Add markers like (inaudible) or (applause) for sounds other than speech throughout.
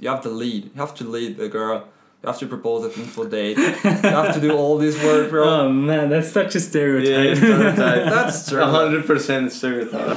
you have to lead. You have to lead the girl. You have to propose a for date. you have to do all this work, bro. Oh man, that's such a stereotype. Yeah, stereotype. That's (laughs) true. hundred percent stereotype.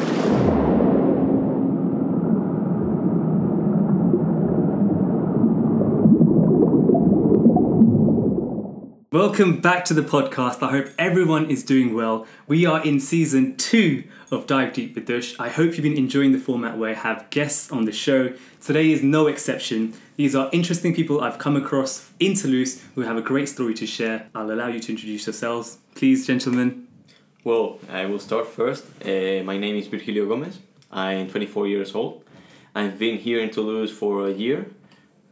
Welcome back to the podcast. I hope everyone is doing well. We are in season two of Dive Deep with Dush. I hope you've been enjoying the format where I have guests on the show. Today is no exception. These are interesting people I've come across in Toulouse who have a great story to share. I'll allow you to introduce yourselves. Please, gentlemen. Well, I will start first. Uh, my name is Virgilio Gomez. I'm 24 years old. I've been here in Toulouse for a year,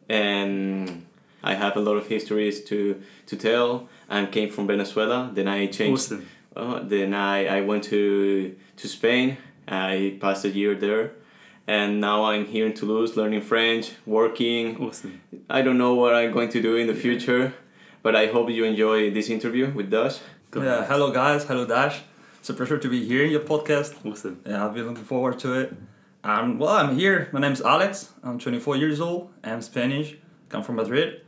and I have a lot of histories to to tell. I came from Venezuela. Then I changed. Awesome. Uh, then I, I went to to Spain. I passed a year there, and now I'm here in Toulouse learning French, working. Awesome. I don't know what I'm going to do in the future, but I hope you enjoy this interview with Dash. Yeah, hello guys, hello Dash. It's a pleasure to be here in your podcast. Awesome. Yeah, I've been looking forward to it. Um, well, I'm here. My name's Alex. I'm 24 years old. I'm Spanish. Come from Madrid.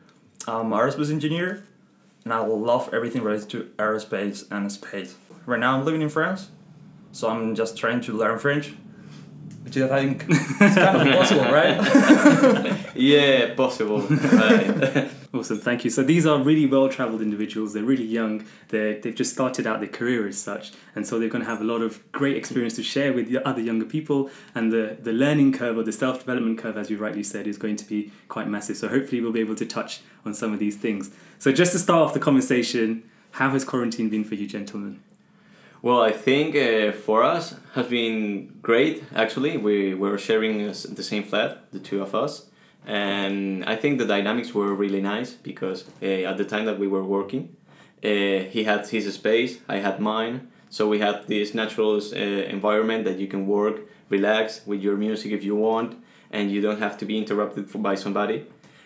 I'm an aerospace engineer, and I love everything related to aerospace and space. Right now, I'm living in France, so I'm just trying to learn French, which I think is kind of (laughs) possible, right? (laughs) Yeah, possible. right. (laughs) Awesome, thank you. So these are really well-traveled individuals. They're really young. They they've just started out their career as such, and so they're going to have a lot of great experience to share with the other younger people. And the the learning curve or the self-development curve, as you rightly said, is going to be quite massive. So hopefully we'll be able to touch on some of these things. So just to start off the conversation, how has quarantine been for you, gentlemen? Well, I think uh, for us has been great. Actually, we were sharing the same flat, the two of us, and I think the dynamics were really nice because uh, at the time that we were working, uh, he had his space, I had mine, so we had this natural uh, environment that you can work, relax with your music if you want, and you don't have to be interrupted for, by somebody.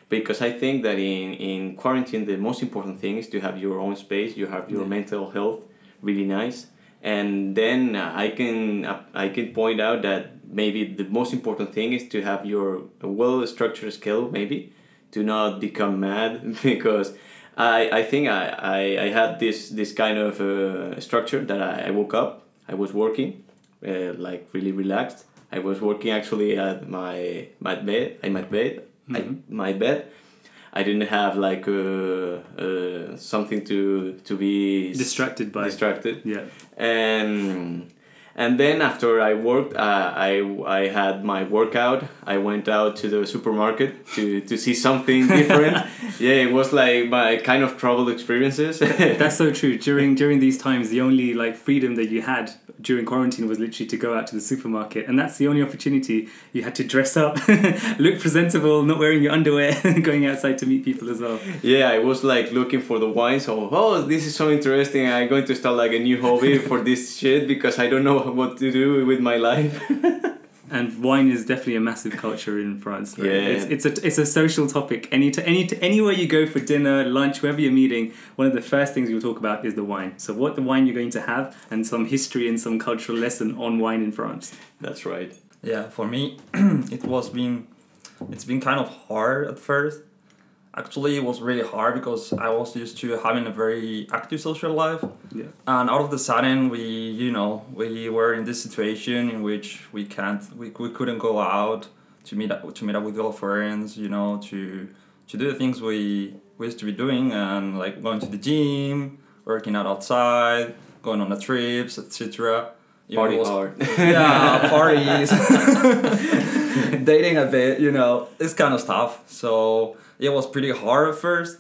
Because I think that in, in quarantine, the most important thing is to have your own space, you have your Yeah. mental health really nice and then uh, i can uh, i can point out that maybe the most important thing is to have your well structured schedule maybe. To not become mad (laughs) because i i think i i, I had this this kind of uh, structure that I, I woke up i was working uh, like really relaxed. I was working actually at my my bed in my bed I, Mhm. my bed. I didn't have like uh, uh, something to to be Distracted by. distracted. Yeah. and and then after I worked uh, I I had my workout I went out to the supermarket to to see something (laughs) different yeah it was like my kind of travel experiences That's so true. (laughs) During during these times, the only like freedom that you had during quarantine was literally to go out to the supermarket, and that's the only opportunity you had to dress up, (laughs) look presentable, not wearing your underwear, (laughs) going outside to meet people as well. yeah I was like looking for the wine so oh this is so interesting I'm going to start like a new hobby for this shit because I don't know (laughs) what to do with my life And wine is definitely a massive culture in France. right? Yeah. it's, it's a it's a social topic. Any to any to anywhere you go for dinner, lunch, wherever you're meeting, one of the first things you'll talk about is the wine. So what the wine you're going to have, and some history and some cultural lesson on wine in France. that's right Yeah, for me, (clears throat) it was been, it's been kind of hard at first. Actually, it was really hard because I was used to having a very active social life, Yeah. and out of the sudden, we, you know, we were in this situation in which we can't, we, we couldn't go out to meet up to meet up with girlfriends, you know, to to do the things we we used to be doing, and like going to the gym, working out outside, going on the trips, etc. Party was- hard yeah, (laughs) parties, (laughs) dating a bit, you know, this kind of stuff. So it was pretty hard at first,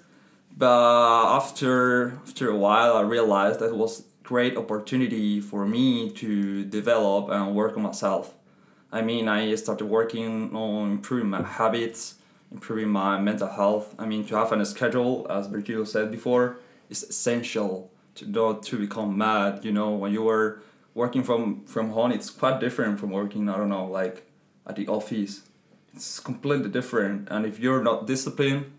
but after after a while, I realized that it was a great opportunity for me to develop and work on myself. I mean, I started working on improving my habits, improving my mental health. I mean, to have a schedule, as Virgilio said before, is essential to not to become mad. You know, when you are working from from home, it's quite different from working. I don't know, like at the office. It's completely different, and if you're not disciplined,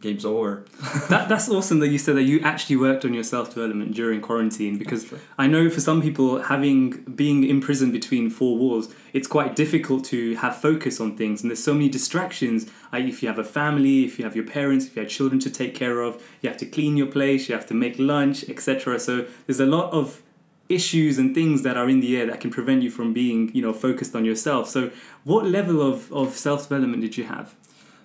game's over. (laughs) that, that's awesome that you said that you actually worked on your self development during quarantine because I know for some people having being imprisoned between four walls it's quite difficult to have focus on things. And there's so many distractions if you have a family if you have your parents if you have children to take care of you have to clean your place you have to make lunch etc so there's a lot of issues and things that are in the air that can prevent you from being you know focused on yourself so what level of, of self-development did you have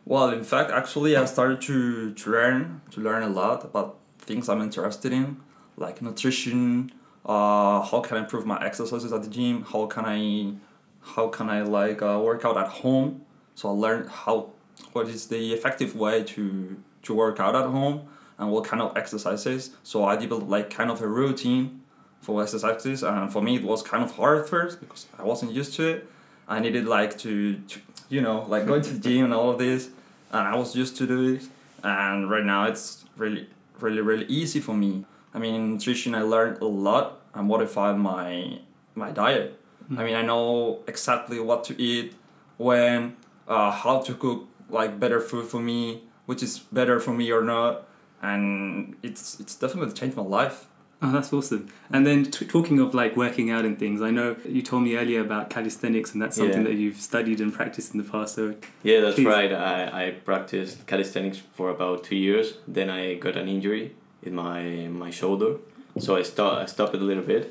Well, in fact, actually, I started to, to learn to learn a lot about things I'm interested in, like nutrition. Uh, how can I improve my exercises at the gym? How can I, how can I like uh, work out at home? So I learned how what is the effective way to to work out at home and what kind of exercises. So I developed like kind of a routine for exercises, and for me it was kind of hard at first because I wasn't used to it. I needed like to, to you know like going to the gym and all of this and I was used to do this. And right now it's really, really, really easy for me. I mean, in nutrition, I learned a lot. I modified my my diet. I mean, I know exactly what to eat, when, uh, how to cook like better food for me, which is better for me or not, and it's it's definitely changed my life. Oh, that's awesome. And then t- talking of like working out and things, I know you told me earlier about calisthenics, and that's something Yeah. that you've studied and practiced in the past. So, Yeah, that's Please. right. I, I practiced calisthenics for about two years. Then I got an injury in my my shoulder, so I stop I stopped it a little bit.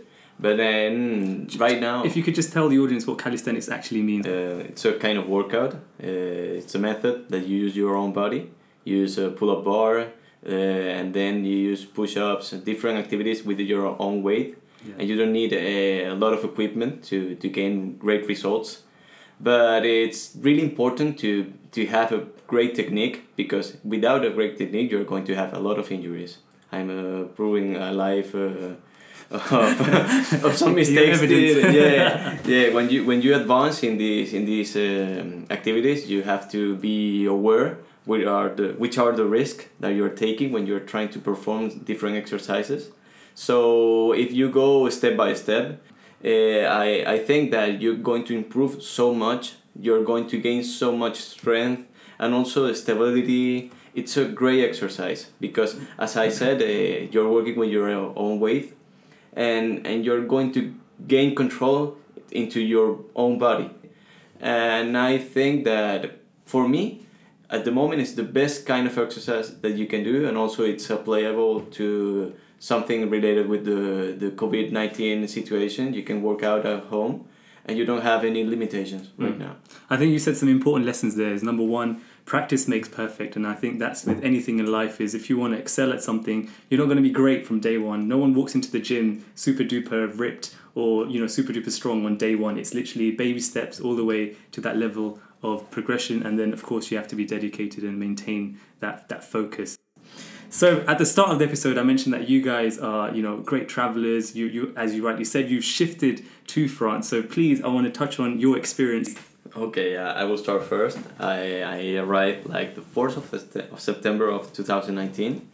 But then right now, if you could just tell the audience what calisthenics actually means. uh, it's a kind of workout. Uh, it's a method that you use your own body. You use a pull-up bar, uh, and then you use push-ups and different activities with your own weight. Yeah. and you don't need a, a lot of equipment to, to gain great results. But it's really important to, to have a great technique because without a great technique you're going to have a lot of injuries. I'm uh, proving a life uh, (laughs) of, (laughs) of some mistakes yeah. (laughs) Yeah when you when you advance in these in these um, activities you have to be aware which are the which are the risks that you're taking when you're trying to perform different exercises so if you go step by step, uh, I, I think that you're going to improve so much. You're going to gain so much strength and also stability. It's a great exercise because, as I said, uh, you're working with your own weight, and and you're going to gain control into your own body. And I think that for me, at the moment, it's the best kind of exercise that you can do, and also it's applicable to something related with the, the COVID 19 situation. You can work out at home and you don't have any limitations right Mm. now. I think you said some important lessons there. Is number one, practice makes perfect, and I think that's with anything in life. Is if you want to excel at something, you're not going to be great from day one. No one walks into the gym super duper ripped or you know super duper strong on day one. It's literally baby steps all the way to that level of progression, and then of course you have to be dedicated and maintain that that focus. So at the start of the episode, I mentioned that you guys are, you know, great travelers. You, you, as you rightly said, you've shifted to France. So please, I want to touch on your experience. Okay, uh, I will start first. I, I arrived like the 4th of, of September of 2019.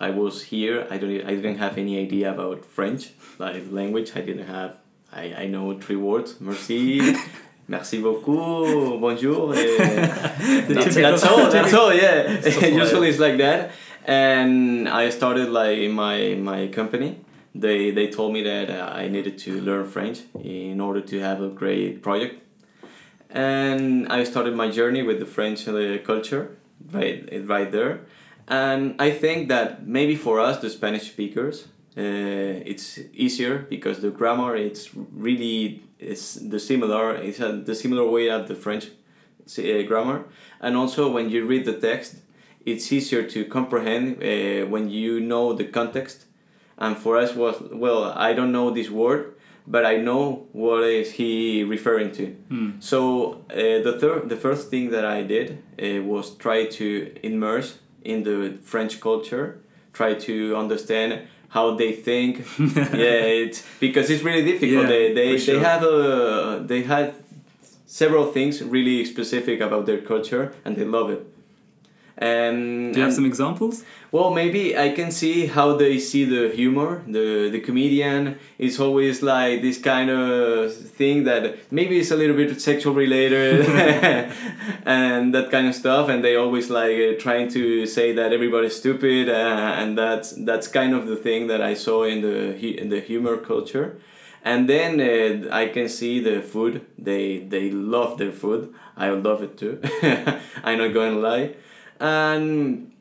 I was here. I don't. I didn't have any idea about French, like language. I didn't have. I, I know three words. Merci, (laughs) merci beaucoup, bonjour. (laughs) that's, that's all. That's all. Yeah. (laughs) So. Usually it's like that. And I started like my my company. They they told me that uh, I needed to learn French in order to have a great project and I started my journey with the French uh, culture right right there, and I think that maybe for us the Spanish speakers, uh, it's easier because the grammar it's really is the similar it's a, the similar way of the French uh, grammar, and also when you read the text, it's easier to comprehend uh, when you know the context. And for us was well, I don't know this word, but I know what is he referring to. Hmm. So uh, the third, the first thing that I did uh, was try to immerse in the French culture, try to understand how they think. (laughs) yeah, it's because it's really difficult. Yeah, they they, sure. they have a uh, they had several things really specific about their culture, and they love it. And Do you have some examples? well, maybe I can see how they see the humor. The the comedian is always like this kind of thing that maybe it's a little bit sexual related (laughs) and that kind of stuff. And they always like uh, trying to say that everybody's stupid, uh, and that's that's kind of the thing that I saw in the in the humor culture. And then uh, I can see the food. They they love their food. I love it too. (laughs) I'm not going to lie. And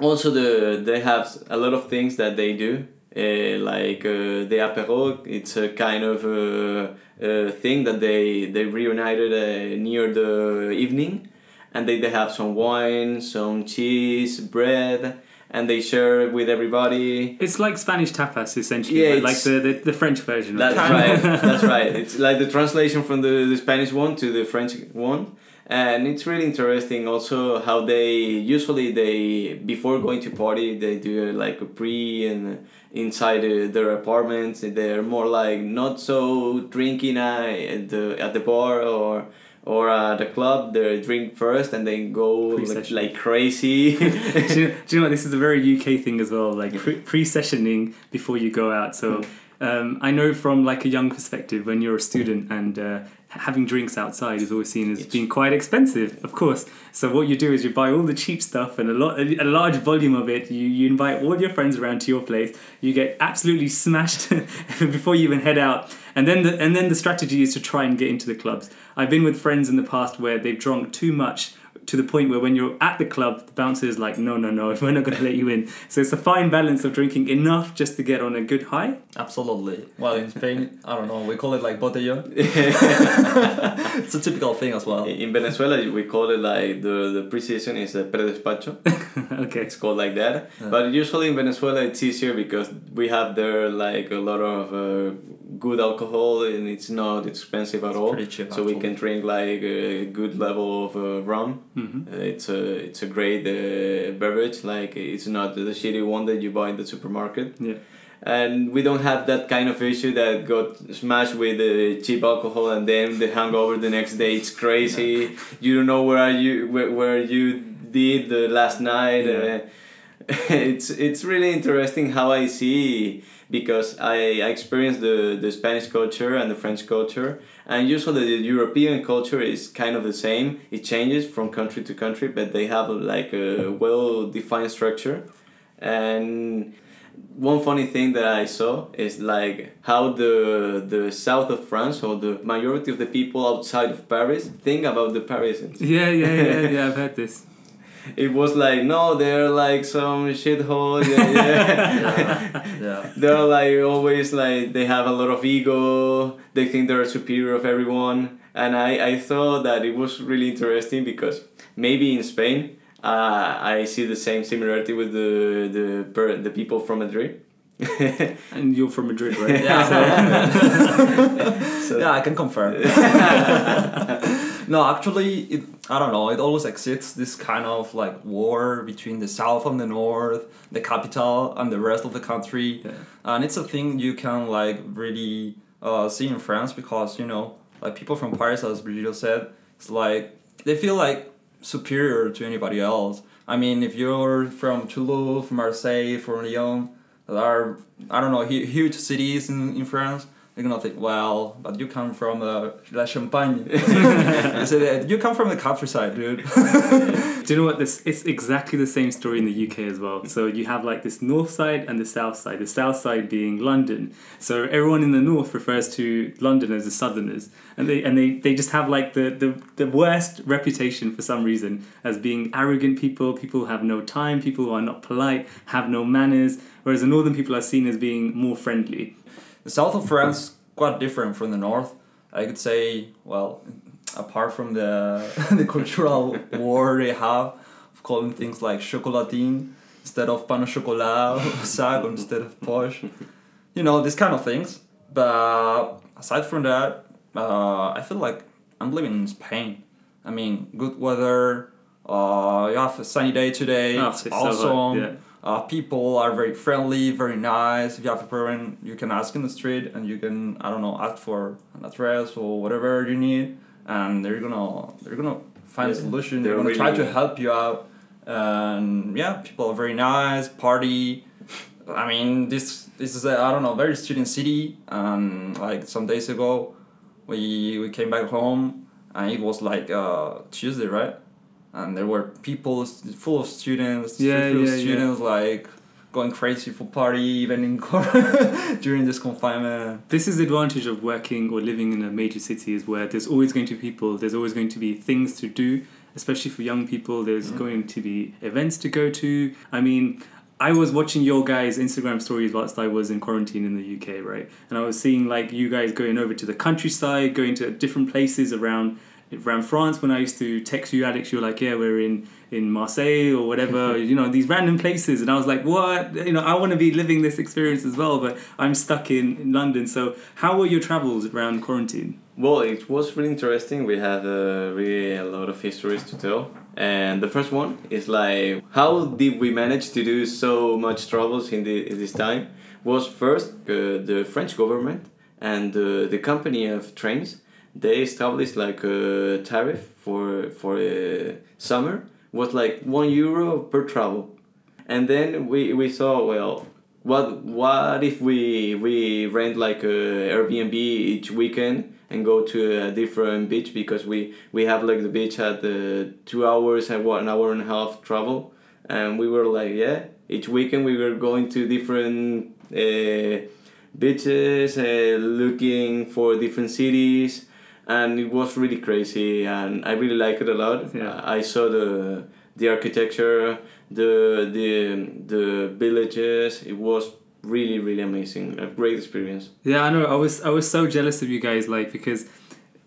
also the they have a lot of things that they do. Uh, like uh, the apéro it's a kind of uh, uh, thing that they they reunited uh, near the evening. And they, they have some wine some cheese bread and they share it with everybody. It's like Spanish tapas, essentially, Yeah, like the, the, the French version. that's right (laughs) that's right. It's like the translation from the, the spanish one to the french one and it's really interesting also how they usually they before going to party they do like a pre and inside uh, their apartments. They're more like not so drinking at the at the bar or or at the club. They drink first and then go like, like crazy. (laughs) Do, you know, do you know what? This is a very UK thing as well, like pre- pre-sessioning before you go out. So um, I know from like a young perspective, when you're a student and uh, having drinks outside is always seen as being quite expensive, of course. So what you do is you buy all the cheap stuff and a lot, a large volume of it. You you invite all your friends around to your place. You get absolutely smashed (laughs) before you even head out. And then the and then the strategy is to try and get into the clubs. I've been with friends in the past where they've drunk too much to the point where when you're at the club, the bouncer is like, no, no, no, (laughs) we're not going to let you in. So it's a fine balance of drinking enough just to get on a good high. Absolutely. Well, in Spain, I don't know, we call it like botellón. (laughs) it's a typical thing as well. in venezuela we call it like the the pre-season is a pre-despacho (laughs) okay. it's called like that Yeah. but usually in venezuela it's easier because we have there like a lot of uh, good alcohol and it's not expensive at It's all pretty cheap, so we can drink like a good level of uh, rum hmm uh, it's a it's a great uh, beverage. Like it's not the shitty one that you buy in the supermarket. Yeah. and we don't have that kind of issue that got smashed with uh, cheap alcohol and then the hangover the next day. It's crazy. (laughs) You don't know where are you where, where you did the last night. Yeah. uh, (laughs) it's it's really interesting how I see because I, I experienced the, the Spanish culture and the French culture and usually the European culture is kind of the same it changes from country to country but they have like a well defined structure and one funny thing that I saw is like how the the south of France or the majority of the people outside of Paris think about the Parisians. Yeah, yeah, yeah, (laughs) yeah. I've heard this. It was like no, they're like some shithole. Yeah, yeah. (laughs) Yeah. (laughs) they're like always like they have a lot of ego. They think they're superior of everyone, and I I thought that it was really interesting because maybe in Spain. Uh, I see the same similarity with the the per, the people from Madrid. (laughs) And you're from Madrid, right? Yeah. So- yeah, I can confirm. No, actually, it, I don't know. It always exists this kind of like war between the south and the north, the capital and the rest of the country, Yeah. and it's a thing you can like really uh, see in France because you know, like people from Paris, as Virgilio said, it's like they feel like superior to anybody else. I mean, if you're from Toulouse, from Marseille, from Lyon, that are I don't know huge cities in, in France. You're gonna think, well, but you come from uh, La campagne. (laughs) I said, you come from the countryside, dude. Do you know what? This it's exactly the same story in the UK as well. So you have like this north side and the south side. The south side being London. So everyone in the north refers to London as the Southerners, and they and they, they just have like the, the the worst reputation for some reason as being arrogant people. People who have no time. People who are not polite, have no manners. Whereas the northern people are seen as being more friendly. The south of France quite different from the north. I could say, well, apart from the (laughs) the cultural war they have of calling things like chocolatine instead of pain au chocolat or (laughs) sac instead of poche, you know, these kind of things. But aside from that, uh, I feel like I'm living in Spain. I mean, good weather. Uh, you have a sunny day today. Oh, it's so awesome. yeah. Uh, people are very friendly, very nice. If you have a problem, you can ask in the street, and you can I don't know ask for an address or whatever you need, and they're gonna they're gonna find a solution. they're They're gonna try to help you out. and yeah, people are very nice. Party. I mean, this this is a I don't know very student city, and like some days ago, we we came back home, and it was like uh, Tuesday, right? And there were people full of students, Yeah, full of yeah, yeah. students like going crazy for party even in (laughs) during this confinement. This is the advantage of working or living in a major city is where there's always going to be people, there's always going to be things to do, especially for young people. There's Mhm. going to be events to go to. I mean, I was watching your guys' Instagram stories whilst I was in quarantine in the UK, right? And I was seeing like you guys going over to the countryside, going to different places around around France. When I used to text you, Alex, you were like, "Yeah, we're in in Marseille or whatever." (laughs) you know, these random places, and I was like, "What? You know, I want to be living this experience as well, but I'm stuck in, in London." So, how were your travels around quarantine? Well, it was really interesting. We had uh, really a lot of histories to tell. And the first one is like, how did we manage to do so much travels in, the, in this time? Was first uh, the French government and uh, the company of trains. They established like a tariff for for uh, summer was like one euro per travel, and then we, we saw well what what if we we rent like a Airbnb each weekend and go to a different beach? Because we we have like the beach at the two hours and one hour and a half travel. And we were like yeah each weekend we were going to different uh, beaches uh, looking for different cities and it was really crazy and I really liked it a lot. Yeah. Uh, I saw the the architecture the the the villages. It was really really amazing. A great experience. Yeah, I know. I was I was so jealous of you guys, like because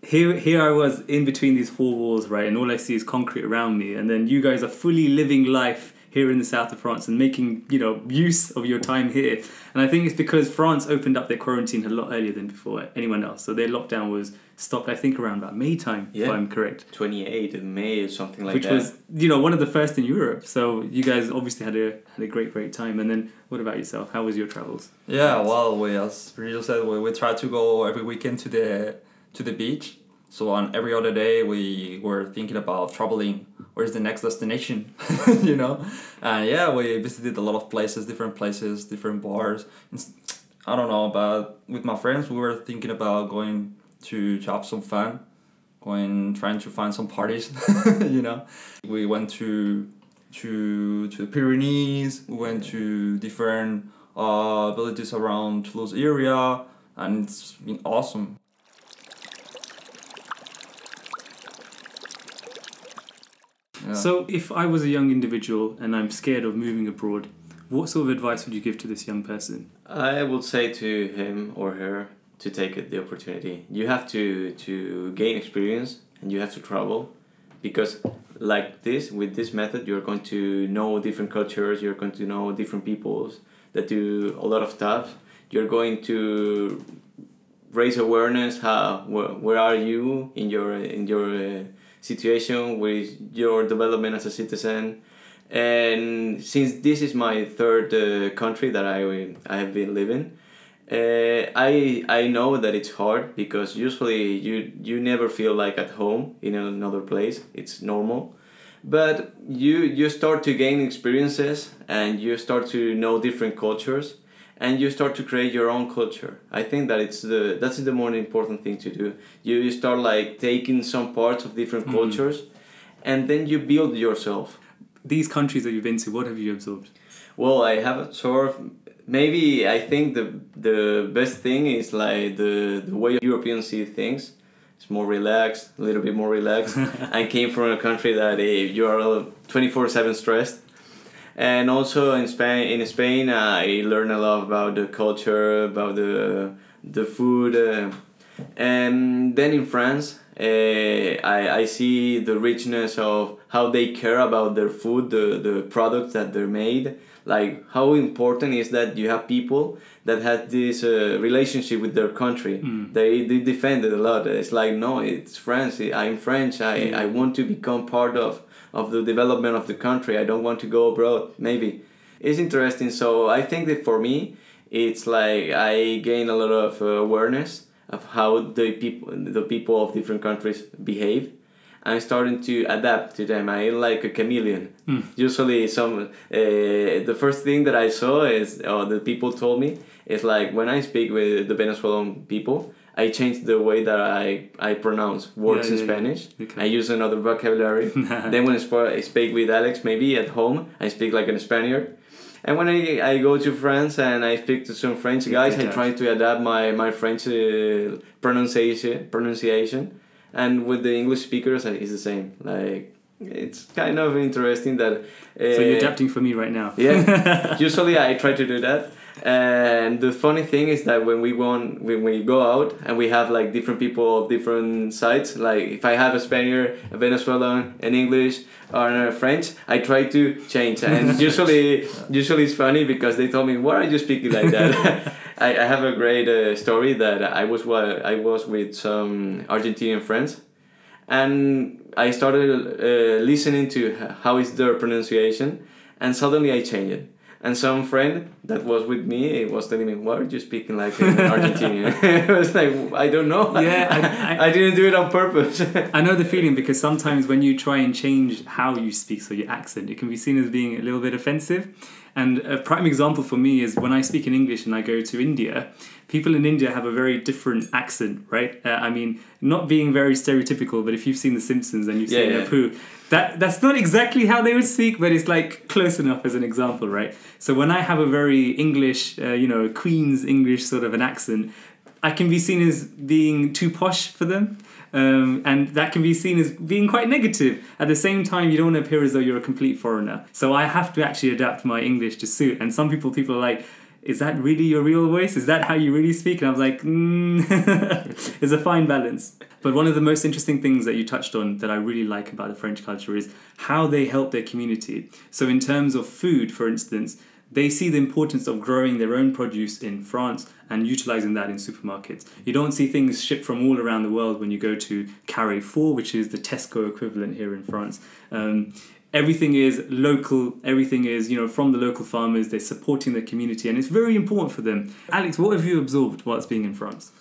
here here I was in between these four walls, right, and all I see is concrete around me, and then you guys are fully living life here in the south of France and making you know use of your time here. And I think it's because France opened up their quarantine a lot earlier than before anyone else, so their lockdown was stopped. I think around about May time, if I'm correct. 28 of May or something like which that Which was you know one of the first in Europe. So you guys obviously had a had a great great time. And then what about yourself? How was your travels? Yeah, well, we as Rizzo said, we, we try to go every weekend to the to the beach. So on every other day, we were thinking about traveling. Where's the next destination? (laughs) you know, and yeah, we visited a lot of places, different places, different bars. I don't know, but with my friends, we were thinking about going to to have some fun, going trying to find some parties. (laughs) you know, we went to to to the Pyrenees. We went to different uh, villages around Toulouse area, and it's been awesome. Yeah. So, if I was a young individual and I'm scared of moving abroad, what sort of advice would you give to this young person? I would say to him or her to take the opportunity. You have to to gain experience and you have to travel because like this with this method you're going to know different cultures, you're going to know different peoples that do a lot of stuff. You're going to raise awareness how where, where are you in your in your uh, situation with your development as a citizen. And since this is my third uh, country that I I have been living, uh, I I know that it's hard because usually you you never feel like at home in another place. It's normal, but you you start to gain experiences and you start to know different cultures and you start to create your own culture. I think that it's the that's the more important thing to do. You you start like taking some parts of different Mhm. cultures, and then you build yourself. These countries that you've been to, what have you absorbed? Well, I have absorbed maybe I think the the best thing is like the the way Europeans see things. It's more relaxed, a little bit more relaxed. (laughs) I came from a country that uh, you are twenty four seven stressed. And also in Spain, in Spain, I learned a lot about the culture, about the the food, uh, and then in France, uh, I, I see the richness of how they care about their food, the, the products that they're made. Like how important is that you have people that have this uh, relationship with their country. Mm. They, they defend it a lot. It's like no, it's France. I'm French. I, Yeah. I want to become part of of the development of the country. I don't want to go abroad. Maybe it's interesting. So I think that for me, it's like I gain a lot of awareness of how the people the people of different countries behave I'm starting to adapt to them. I am like a chameleon. Hmm. Usually, some uh, the first thing that I saw is, or the people told me, is like when I speak with the Venezuelan people, I change the way that I, I pronounce words Yeah, in yeah, yeah. Spanish. Okay. I use another vocabulary. (laughs) then when I sp- I speak with Alex, maybe at home, I speak like a Spaniard. And when I, I go to France and I speak to some French guys, I try to adapt my, my French uh, pronunciation pronunciation. And with the English speakers, uh, it's the same. Like it's kind of interesting that. Uh, so you're adapting for me right now. yeah. (laughs) Usually I try to do that. And the funny thing is that when we go when we go out and we have like different people of different sides, like if I have a Spaniard, a Venezuelan, an English, or a French, I try to change. And (laughs) usually, usually it's funny because they told me, "Why are you speaking like that?" (laughs) I, I have a great uh, story that I was wa- I was with some Argentinian friends, and I started uh, listening to how is their pronunciation, and suddenly I changed it. And some friend that was with me was telling me, "Why are you speaking like an Argentinian?" (laughs) I was like, "I don't know. Yeah, I, (laughs) I- I, didn't do it on purpose." (laughs) I know the feeling because sometimes when you try and change how you speak, so your accent, it can be seen as being a little bit offensive. And a prime example for me is when I speak in English and I go to India, people in India have a very different accent, right? Uh, I mean, not being very stereotypical, but if you've seen The Simpsons and you've Yeah, seen yeah. Apu, that that's not exactly how they would speak, but it's like close enough as an example, right? So when I have a very English, uh, you know, Queen's English sort of an accent, I can be seen as being too posh for them. Um, and that can be seen as being quite negative. At the same time, you don't want to appear as though you're a complete foreigner. So I have to actually adapt my English to suit. And some people, people are like, "Is that really your real voice? Is that how you really speak?" And I was like, mm. (laughs) "It's a fine balance." But one of the most interesting things that you touched on that I really like about the French culture is how they help their community. So in terms of food, for instance, they see the importance of growing their own produce in France and utilizing that in supermarkets. You don't see things shipped from all around the world when you go to Carrefour, which is the Tesco equivalent here in France. Um, everything is local, everything is, you know, from the local farmers, they're supporting their community, and it's very important for them. Alex, what have you absorbed whilst being in France?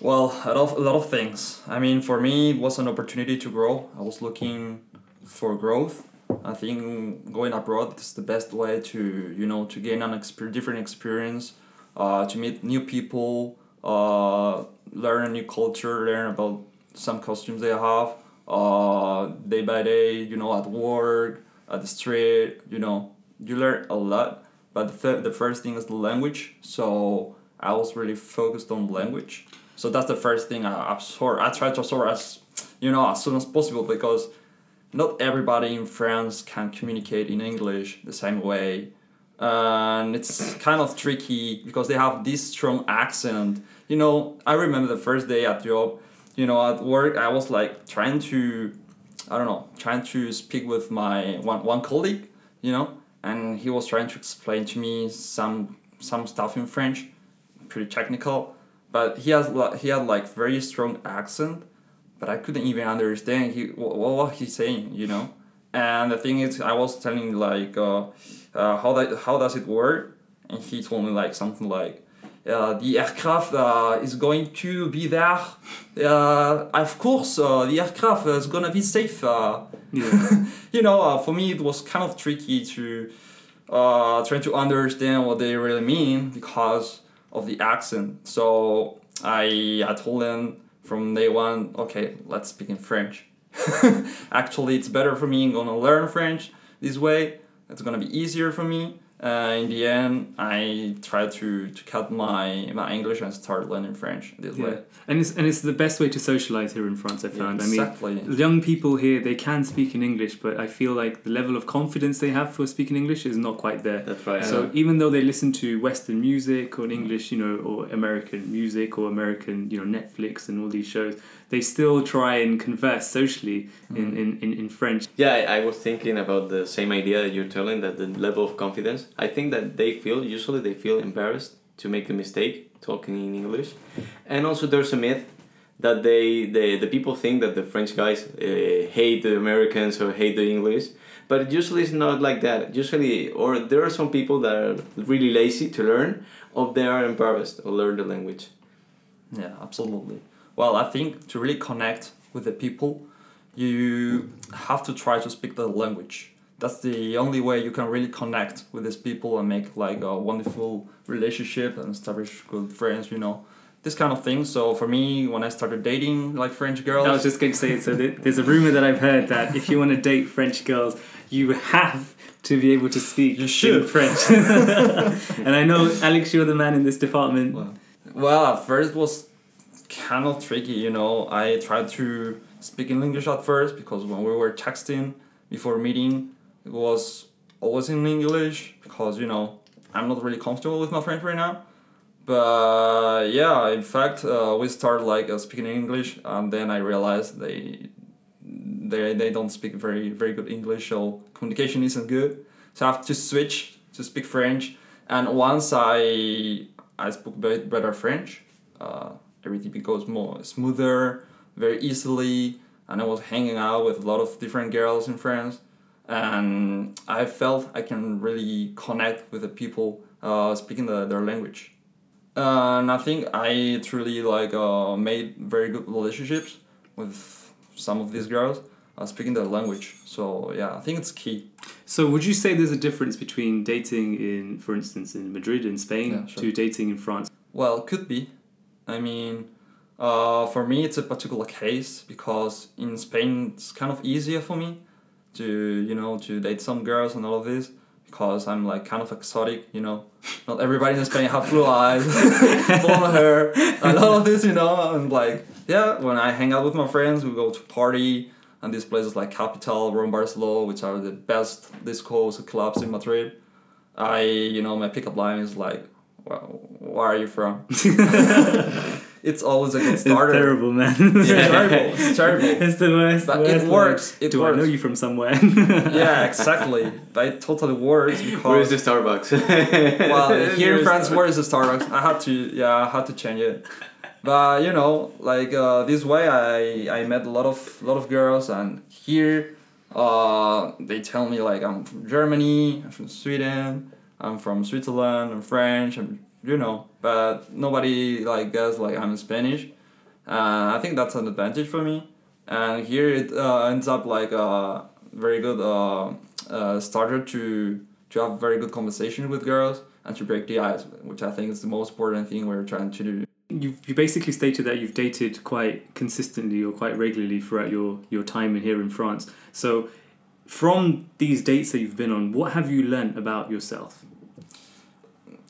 Well, a lot, of, a lot of things. I mean, for me, it was an opportunity to grow. I was looking for growth. I think going abroad is the best way to, you know, to gain an exper- different experience, uh, to meet new people, uh, learn a new culture, learn about some costumes they have, uh, day by day, you know, at work, at the street, you know, you learn a lot. But the, th- the first thing is the language. So I was really focused on language. So that's the first thing I absorb. I try to absorb as you know as soon as possible because not everybody in France can communicate in English the same way, and it's kind of tricky because they have this strong accent. You know, I remember the first day at job. You know, at work, I was like trying to, I don't know, trying to speak with my one one colleague. You know, and he was trying to explain to me some some stuff in French, pretty technical but he has he had like very strong accent but i couldn't even understand he what, what he's saying you know and the thing is i was telling like uh, uh, how that how does it work and he told me like something like the aircraft uh, is going to be there uh, of course uh, the aircraft is gonna be safe uh, Yeah. (laughs) you know, uh, for me it was kind of tricky to uh, try to understand what they really mean because of the accent. So I I told them from day one, okay, let's speak in French. (laughs) Actually, it's better for me. I'm gonna learn French this way. It's gonna be easier for me. Uh, in the end, I tried to, to cut my, my English and start learning French this Yeah. way. And it's and it's the best way to socialize here in France. I found. I mean, young people here they can speak in English, but I feel like the level of confidence they have for speaking English is not quite there. That's right. So even though they listen to Western music or English, you know, or American music or American, you know, Netflix and all these shows, they still try and converse socially in, in, in, in French. Yeah, I, I was thinking about the same idea that you're telling that the level of confidence. I think that they feel usually they feel embarrassed to make a mistake talking in English, and also there's a myth that they the, the people think that the French guys uh, hate the Americans or hate the English, but usually it's not like that. Usually, or there are some people that are really lazy to learn, or they are embarrassed to learn the language. Yeah, absolutely. Well, I think to really connect with the people, you have to try to speak the language. That's the only way you can really connect with these people and make like a wonderful relationship and establish good friends. You know, this kind of thing. So for me, when I started dating like French girls, I was just going to say, so there's a rumor that I've heard that if you want to date French girls, you have to be able to speak You should. French. (laughs) and I know, Alex, you're the man in this department. Well, well, at first it was kind of tricky, you know. I tried to speak in English at first because when we were texting before meeting, it was always in English because, you know, I'm not really comfortable with my French right now. But yeah, in fact, uh, we started like uh, speaking English, and then I realized they they they don't speak very very good English, so communication isn't good. So I have to switch to speak French. And once I I spoke be- better French, uh, everything becomes more smoother, very easily. And I was hanging out with a lot of different girls in France, and I felt I can really connect with the people uh, speaking the, their language. and I think I truly like uh, made very good relationships with some of these girls uh, speaking their language. So yeah, I think it's key. So, would you say there's a difference between dating in, for instance, in Madrid in Spain Yeah, sure. to dating in France? Well, could be. I mean, uh, for me, it's a particular case because in Spain, it's kind of easier for me to, you know, to date some girls and all of this because I'm like kind of exotic, you know. Not everybody in Spain have blue eyes, (laughs) blonde hair, and all of this, you know. And like, yeah, when I hang out with my friends, we go to party and these places like Kapital, Rome, Barcelona, which are the best discos clubs in Madrid. I, you know, my pickup line is like, where are you from? (laughs) (laughs) it's always a good starter. It's terrible, man. It's (laughs) terrible. It's terrible. it's the worst. But the it works, like, it Do I know you from somewhere? yeah, exactly. But it totally works Where is the Starbucks? well, here in France, where is the Starbucks? I had to, yeah, I had to change it. But you know, like uh, this way, I I met a lot of lot of girls, and here, uh, they tell me like I'm from Germany, I'm from Sweden, I'm from Switzerland, I'm French, and you know, but nobody like guess like I'm Spanish. Uh, I think that's an advantage for me, and here it uh, ends up like a very good uh, uh, starter to to have very good conversation with girls and to break the ice, which I think is the most important thing we're trying to do. you you basically stated that you've dated quite consistently or quite regularly throughout your your time in here in France. So, from these dates that you've been on, what have you learned about yourself?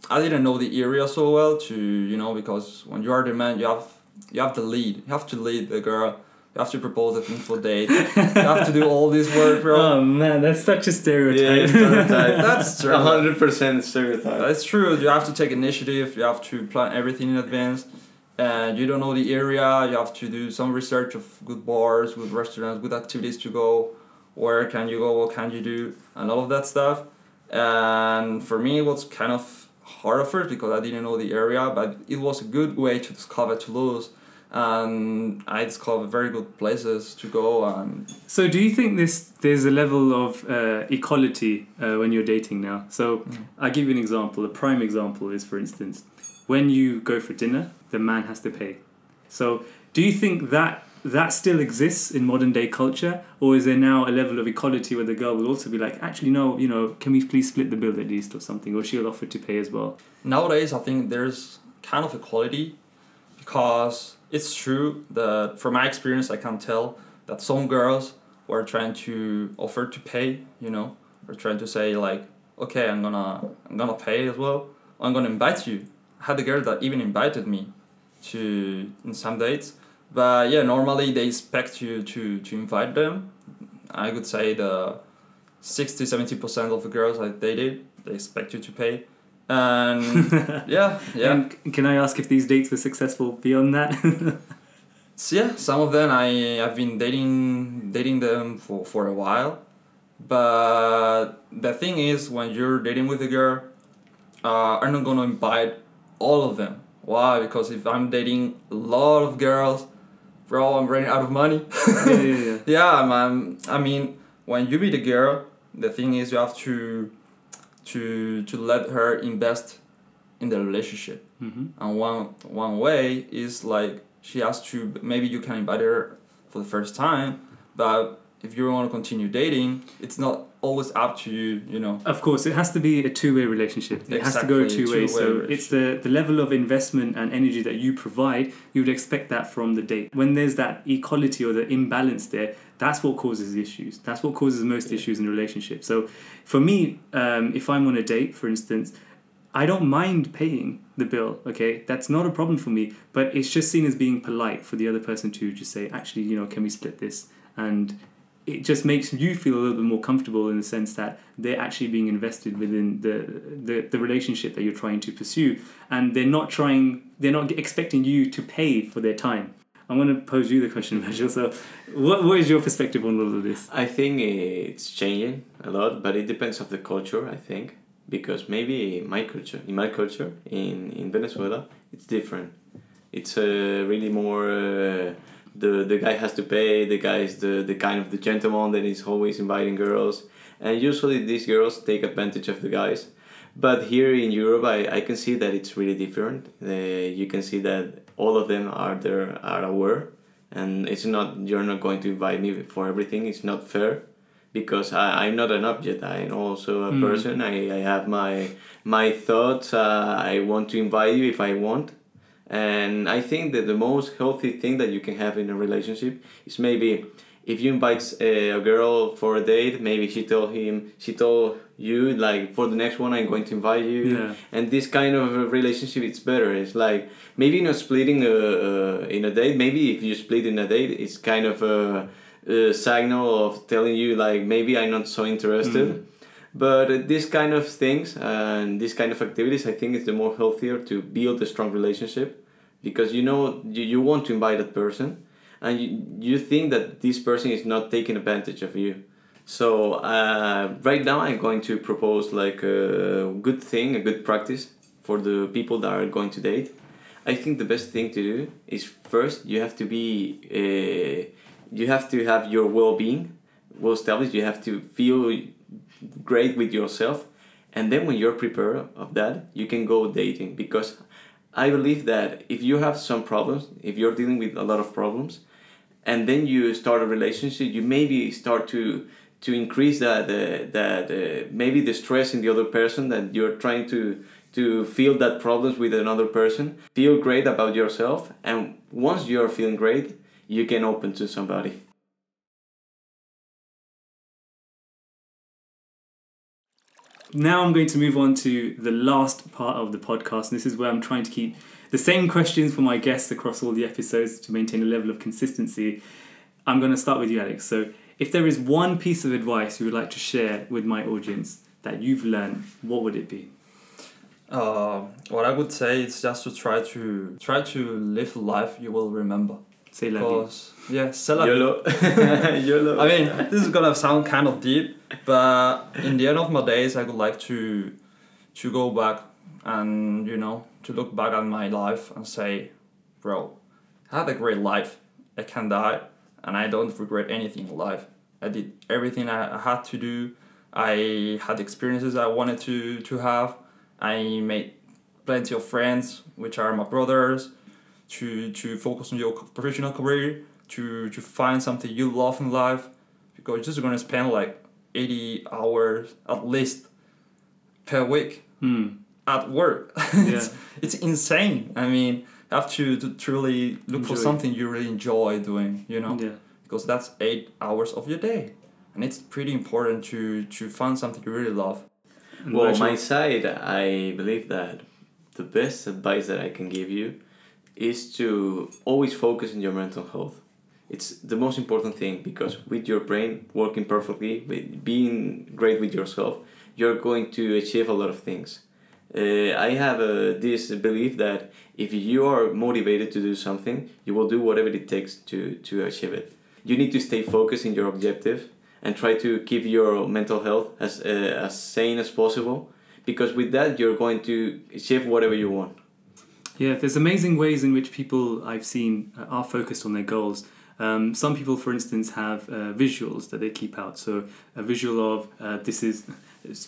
I didn't know the area so well to you know because when you are the man you have you have to lead you have to lead the girl you have to propose a for date you have to do (laughs) all this work bro Oh man, that's such a stereotype. Yeah, stereotype. That's (laughs) true. A hundred percent stereotype. That's true. You have to take initiative. You have to plan everything in advance, and you don't know the area. You have to do some research of good bars, good restaurants, good activities to go. Where can you go? What can you do? And all of that stuff. And for me, it was kind of hard at first because I didn't know the area, but it was a good way to discover Toulouse. And I discovered very good places to go. And So, do you think this there's a level of uh, equality uh, when you're dating now? So, Mm. I'll give you an example. A prime example is, for instance, when you go for dinner, the man has to pay. So, do you think that that still exists in modern day culture, or is there now a level of equality where the girl will also be like, actually, no, you know, can we please split the bill at least or something, or she'll offer to pay as well? nowadays i think there's kind of equality because it's true that from my experience i can tell that some girls were trying to offer to pay you know or trying to say like okay i'm gonna i'm gonna pay as well. I'm gonna invite you. I had a girl that even invited me to in some dates but yeah normally they expect you to to invite them. I could say the 60 70% of the girls i dated they expect you to pay. And (laughs) yeah yeah. And can I ask if these dates were successful beyond that? (laughs) so yeah some of them i i've been dating dating them for for a while. But the thing is when you're dating with a girl uh, i'm not gonna invite all of them. Why? Because if i'm dating a lot of girls bro i'm running out of money. Yeah, yeah, yeah. (laughs) yeah I'm, I'm, i mean when you meet a girl the thing is you have to to to let her invest in the relationship. Hmm and one one way is like she has to maybe you can invite her for the first time but if you want to continue dating, it's not always up to you. You know. Of course, it has to be a two-way relationship. It has to go Exactly, two ways. So it's the the level of investment and energy that you provide. You would expect that from the date. When there's that equality or the imbalance there, that's what causes the issues. That's what causes most issues in relationships. So, for me, um, if I'm on a date, for instance, I don't mind paying the bill. Okay, that's not a problem for me. But it's just seen as being polite for the other person to just say, actually, you know, can we split this? And it just makes you feel a little bit more comfortable in the sense that they're actually being invested within the, the, the relationship that you're trying to pursue and they're not trying they're not expecting you to pay for their time i'm to pose you the question (laughs) Virgil. so what, what is your perspective on all of this I think it's changing a lot, but it depends of the culture. I think because maybe my culture, in my culture, in in Venezuela, it's different. It's uh, really more. Uh, the the guy has to pay. The guy is the the kind of the gentleman that is always inviting girls, and usually these girls take advantage of the guys. But here in Europe, I, I can see that it's really different. Uh, you can see that all of them are there are aware and it's not you're not going to invite me for everything it's not fair because I, i'm not an object i'm also a Mm. person I, I have my my thoughts uh, i want to invite you if i want and i think that the most healthy thing that you can have in a relationship is maybe if you invite a, a girl for a date maybe she told him she told you like for the next one i'm going to invite you. Yeah. And this kind of a relationship it's better. It's like maybe not splitting uh, uh, in a date. Maybe if you split in a date it's kind of a, a signal of telling you like maybe i'm not so interested. Mm. But uh, this kind of things and this kind of activities i think is the more healthier to build a strong relationship because you know you, you want to invite that person and you, you think that this person is not taking advantage of you so uh, right now I'm going to propose like a good thing, a good practice for the people that are going to date. I think the best thing to do is first you have to be, uh, you have to have your well-being well established. You have to feel great with yourself, and then when you're prepared of that, you can go dating because I believe that if you have some problems, if you're dealing with a lot of problems, and then you start a relationship, you maybe start to to increase that uh, that uh, maybe the stress in the other person that you're trying to to feel that problems with another person. Feel great about yourself, and once you're feeling great, you can open to somebody. Now i'm going to move on to the last part of the podcast and this is where i'm trying to keep the same questions for my guests across all the episodes to maintain a level of consistency. I'm going to start with you alex. So if there is one piece of advice you would like to share with my audience that you've learned what would it be? Uh, what I would say is just to try to try to live a life you will remember. Say la vie. Because yeah, c'est la vie. YOLO. (laughs) YOLO. I mean, this is gonna sound kind of deep, but in the end of my days, I would like to to go back and you know to look back at my life and say, bro, I had a great life. I can die, and I don't regret anything in life. I did everything I I had to do. I had experiences I wanted to to have. I made plenty of friends, which are my brothers. To to focus on your professional career, to to find something you love in life, because you're just gonna spend like eighty hours at least per week Hmm. at work. (laughs) it's it's insane. I mean, you have to, to truly look for something you really enjoy doing. You know yeah because that's eight hours of your day and it's pretty important to to find something you really love Well, Virgilio? my side, I believe that the best advice that I can give you is to always focus on your mental health. It's the most important thing because with your brain working perfectly, with being great with yourself, you're going to achieve a lot of things. Uh, I have uh, this belief that if you are motivated to do something, you will do whatever it takes to, to achieve it. You need to stay focused in your objective and try to keep your mental health as, uh, as sane as possible because with that you're going to achieve whatever you want. Yeah, there's amazing ways in which people I've seen uh, are focused on their goals. Um, some people, for instance, have uh, visuals that they keep out. So a visual of uh, this is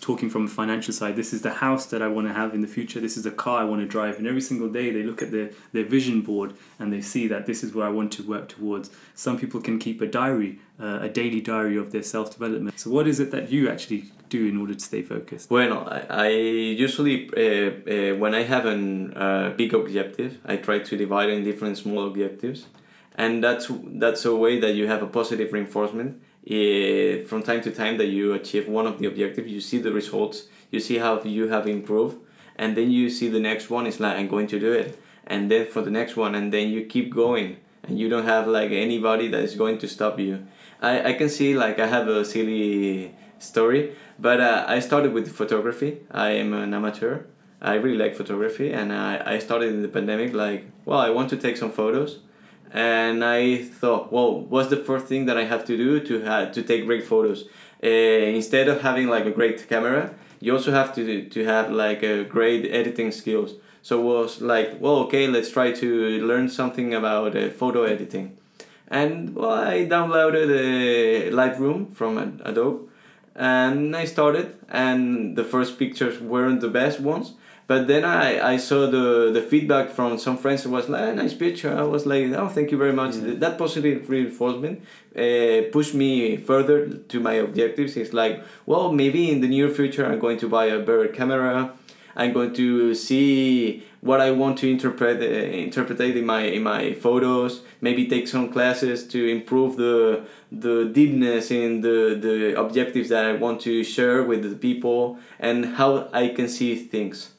talking from a financial side. This is the house that I want to have in the future. This is the car I want to drive. And every single day they look at their, their vision board and they see that this is where I want to work towards. Some people can keep a diary, uh, a daily diary of their self development. So, what is it that you actually do in order to stay focused? Well, I, I usually, uh, uh, when I have a uh, big objective, I try to divide in different small objectives. And that's, that's a way that you have a positive reinforcement uh, from time to time that you achieve one of the objectives, you see the results, you see how you have improved, and then you see the next one is like, I'm going to do it. And then for the next one, and then you keep going, and you don't have like anybody that is going to stop you. I, I can see like I have a silly story, but uh, I started with photography. I am an amateur. I really like photography, and I, I started in the pandemic like, well, I want to take some photos and I thought, well, what's the first thing that I have to do to to take great photos? Uh, instead of having like a great camera, you also have to to have like a great editing skills. So it was like, well, okay, let's try to learn something about uh, photo editing, and well, I downloaded uh, Lightroom from Adobe, and I started, and the first pictures weren't the best ones. But then I, I saw the, the feedback from some friends it was like nice picture. I was like oh thank you very much. Yeah. that positive reinforcement uh, pushed me further to my objectives. It's like well maybe in the near future I'm going to buy a better camera. I'm going to see what I want to interpret uh, interpret in my in my photos. Maybe take some classes to improve the the deepness in the the objectives that I want to share with the people and how I can see things.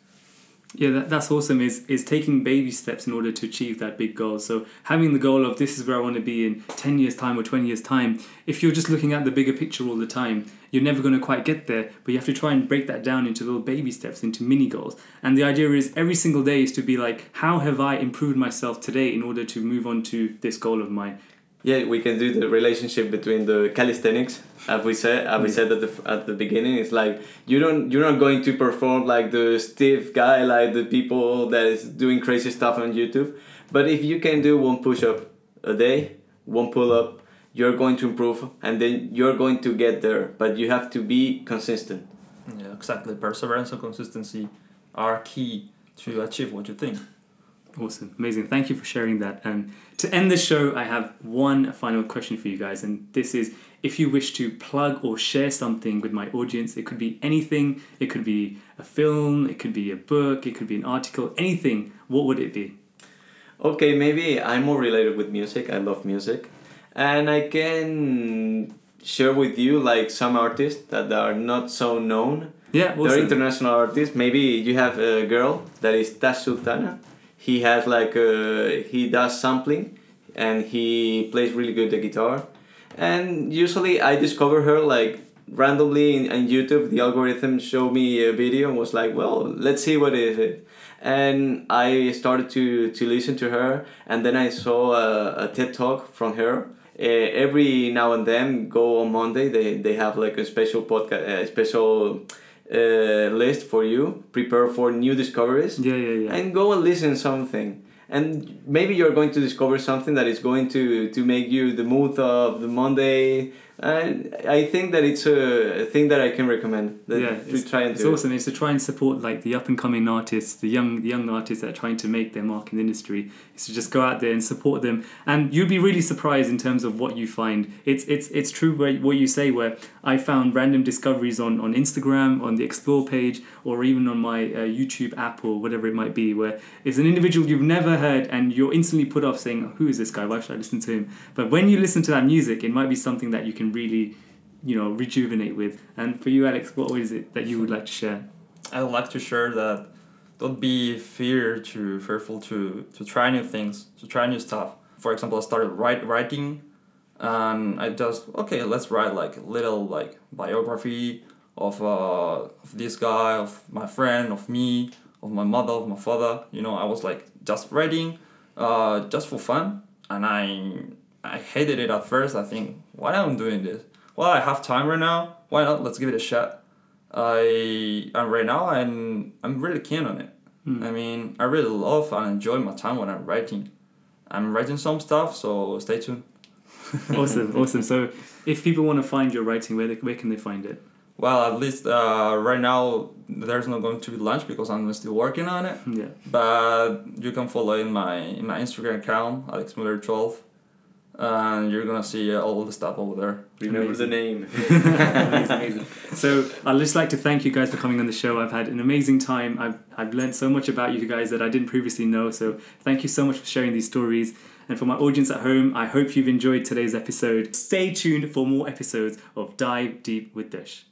Yeah, that, that's awesome. Is is taking baby steps in order to achieve that big goal. So having the goal of this is where I want to be in ten years time or twenty years time. If you're just looking at the bigger picture all the time, you're never going to quite get there. But you have to try and break that down into little baby steps, into mini goals. And the idea is every single day is to be like, how have I improved myself today in order to move on to this goal of mine? Yeah, we can do the relationship between the calisthenics, as we said, as we mm. said at the at the beginning. It's like you don't you're not going to perform like the stiff guy, like the people that is doing crazy stuff on YouTube. But if you can do one push up a day, one pull up, you're going to improve, and then you're going to get there. But you have to be consistent. Yeah, exactly. Perseverance and consistency are key to achieve what you think. Awesome, amazing. Thank you for sharing that. And to end the show, I have one final question for you guys, and this is if you wish to plug or share something with my audience, it could be anything, it could be a film, it could be a book, it could be an article, anything, what would it be? Okay, maybe I'm more related with music. I love music. And I can share with you like some artists that are not so known. Yeah, awesome. they're international artists. Maybe you have a girl that is Tash Sultana he has like a, he does sampling and he plays really good the guitar. And usually i discover her like randomly in, in youtube. The algorithm showed me a video and was like well let's see what is it. And i started to to listen to her and then i saw a, a ted talk from her. Uh, every now and then go on monday they, they have like a special podcast a special uh, list for you. Prepare for new discoveries. Yeah, yeah, yeah. And go and listen something. And maybe you're going to discover something that is going to to make you the mood of the Monday and I think that it's a thing that I can recommend. yeah, to try and it's awesome. It. It's to try and support like the up and coming artists, the young the young artists that are trying to make their mark in the industry. Is to just go out there and support them, and you'd be really surprised in terms of what you find. It's it's it's true what you say. Where I found random discoveries on on Instagram, on the Explore page, or even on my uh, YouTube app or whatever it might be, where it's an individual you've never heard, and you're instantly put off saying, "Who is this guy? Why should I listen to him?" But when you listen to that music, it might be something that you can really, you know, rejuvenate with. And for you, Alex, what is it that you would like to share? I would like to share that don't be fear to fearful to to try new things, to try new stuff. For example, I started write, writing, and I just okay, let's write like little like biography of uh of this guy, of my friend, of me, of my mother, of my father. You know, I was like just writing, uh, just for fun, and I I hated it at first. I think, why am I doing this? Well, I have time right now. Why not? Let's give it a shot. I and right now I'm I'm really keen on it. Mm. I mean, I really love and enjoy my time when I'm writing. I'm writing some stuff, so stay tuned. (laughs) awesome, awesome. So, if people want to find your writing, where they, where can they find it? Well, at least uh, right now there's not going to be lunch because I'm still working on it. Yeah. But you can follow in my in my Instagram account, Alex Muller twelve, and you're gonna see uh, all the stuff over there. Remember the name. (laughs) amazing, amazing. So I'd just like to thank you guys for coming on the show. I've had an amazing time. I've I've learned so much about you guys that I didn't previously know. So thank you so much for sharing these stories. And for my audience at home, I hope you've enjoyed today's episode. Stay tuned for more episodes of Dive Deep with Dish.